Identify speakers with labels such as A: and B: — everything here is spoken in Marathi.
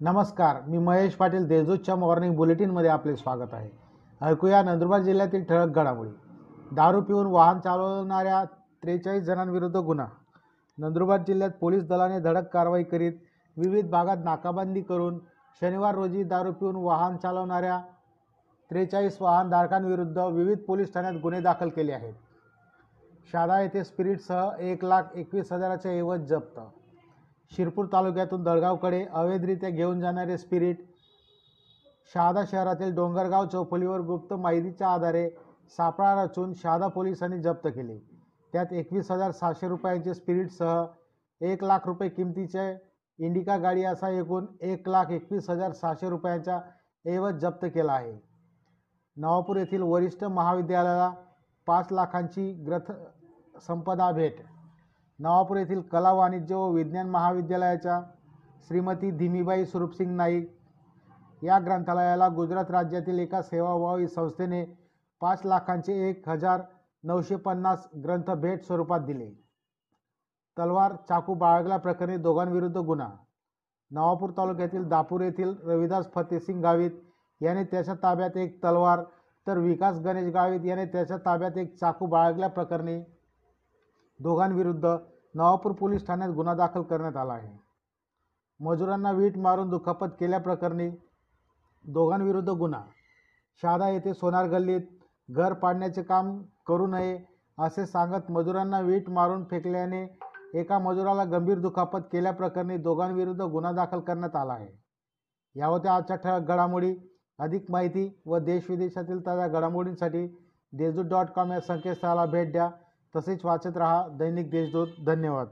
A: नमस्कार मी महेश पाटील देजूतच्या मॉर्निंग बुलेटिनमध्ये आपले स्वागत आहे. ऐकूया नंदुरबार जिल्ह्यातील ठळक घडामोडी. दारू पिऊन वाहन चालवणाऱ्या त्रेचाळीस जणांविरुद्ध गुन्हा. नंदुरबार जिल्ह्यात पोलीस दलाने धडक कारवाई करीत विविध भागात नाकाबंदी करून शनिवार रोजी दारू पिऊन वाहन चालवणाऱ्या त्रेचाळीस वाहनधारकांविरुद्ध विविध पोलीस ठाण्यात गुन्हे दाखल केले आहेत. शादा येथे स्पिरिटसह एक लाख एकवीस हजाराचे ऐवज जप्त शिरपूर तालुक्यातून दळगावकडे अवैधरित्या घेऊन जाणारे स्पिरिट शहादा शहरातील डोंगरगाव चौफुलीवर गुप्त माहितीच्या आधारे सापळा रचून शहादा पोलिसांनी जप्त केले. त्यात एकवीस हजार सहाशे रुपयांचे स्पिरिटसह एक लाख रुपये किमतीचे इंडिका गाडी असा एकूण एक लाख एकवीस हजार सहाशे रुपयांचा ऐवज जप्त केला आहे. नवापूर येथील वरिष्ठ महाविद्यालयाला पाच लाखांची ग्रथ संपदा भेट नवापूर येथील कला वाणिज्य व विज्ञान महाविद्यालयाच्या श्रीमती धीमीबाई स्वरूपसिंग नाईक या ग्रंथालयाला गुजरात राज्यातील एका सेवाभावी संस्थेने पाच लाखांचे एक हजार नऊशे पन्नास ग्रंथ भेट स्वरूपात दिले. तलवार चाकू बाळगल्याप्रकरणी दोघांविरुद्ध गुन्हा. नवापूर तालुक्यातील दापूर येथील रविदास फतेसिंग गावित याने त्याच्या ताब्यात एक तलवार तर विकास गणेश गावित याने त्याच्या ताब्यात एक चाकू बाळगल्याप्रकरणी दोघांविरुद्ध नवापूर पोलीस ठाण्यात गुन्हा दाखल करण्यात आला आहे. मजुरांना वीट मारून दुखापत केल्याप्रकरणी दोघांविरुद्ध गुन्हा. शहादा येथे सोनार गल्लीत घर पाडण्याचे काम करू नये असे सांगत मजुरांना वीट मारून फेकल्याने एका मजुराला गंभीर दुखापत केल्याप्रकरणी दोघांविरुद्ध गुन्हा दाखल करण्यात आला आहे. या होत्या आजच्या ठळक घडामोडी अधिक माहिती व देशविदेशातील ताज्या घडामोडींसाठी देशदूत डॉट कॉम या संकेतस्थळाला भेट द्या. तसेच वाचत रहा दैनिक देशदूत. धन्यवाद.